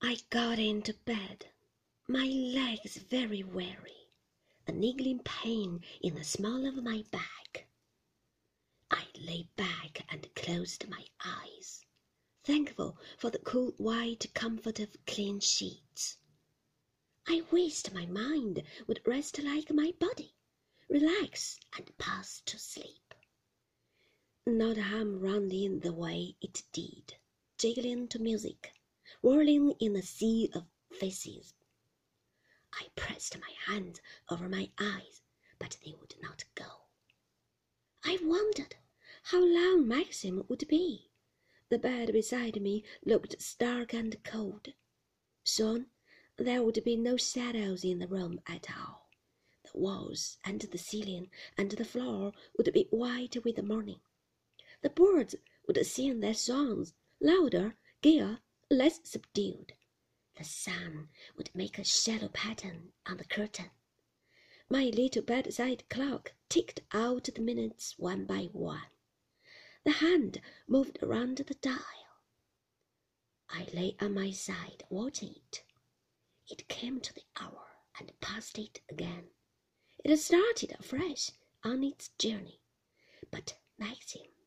I got into bed, my legs very weary, a niggling pain in the small of my back. I lay back and closed my eyes, thankful for the cool white comfort of clean sheets. I wished my mind would rest like my body, relax and pass to sleep. Not harm running the way it did, jiggling to music, whirling in a sea of faces. I pressed my hands over my eyes, but they would not go. I wondered how long Maxim would be. The bed beside me looked stark and cold. Soon there would be no shadows in the room at all. The walls and the ceiling and the floor would be white with the morning. The birds would sing their songs, louder, gayer, less subdued. The sun would make a shadow pattern on the curtain. My little bedside clock ticked out the minutes one by one. The hand moved around the dial. I lay on my side watching it. It came to the hour and passed it again. It started afresh on its journey, but Maxim did not come.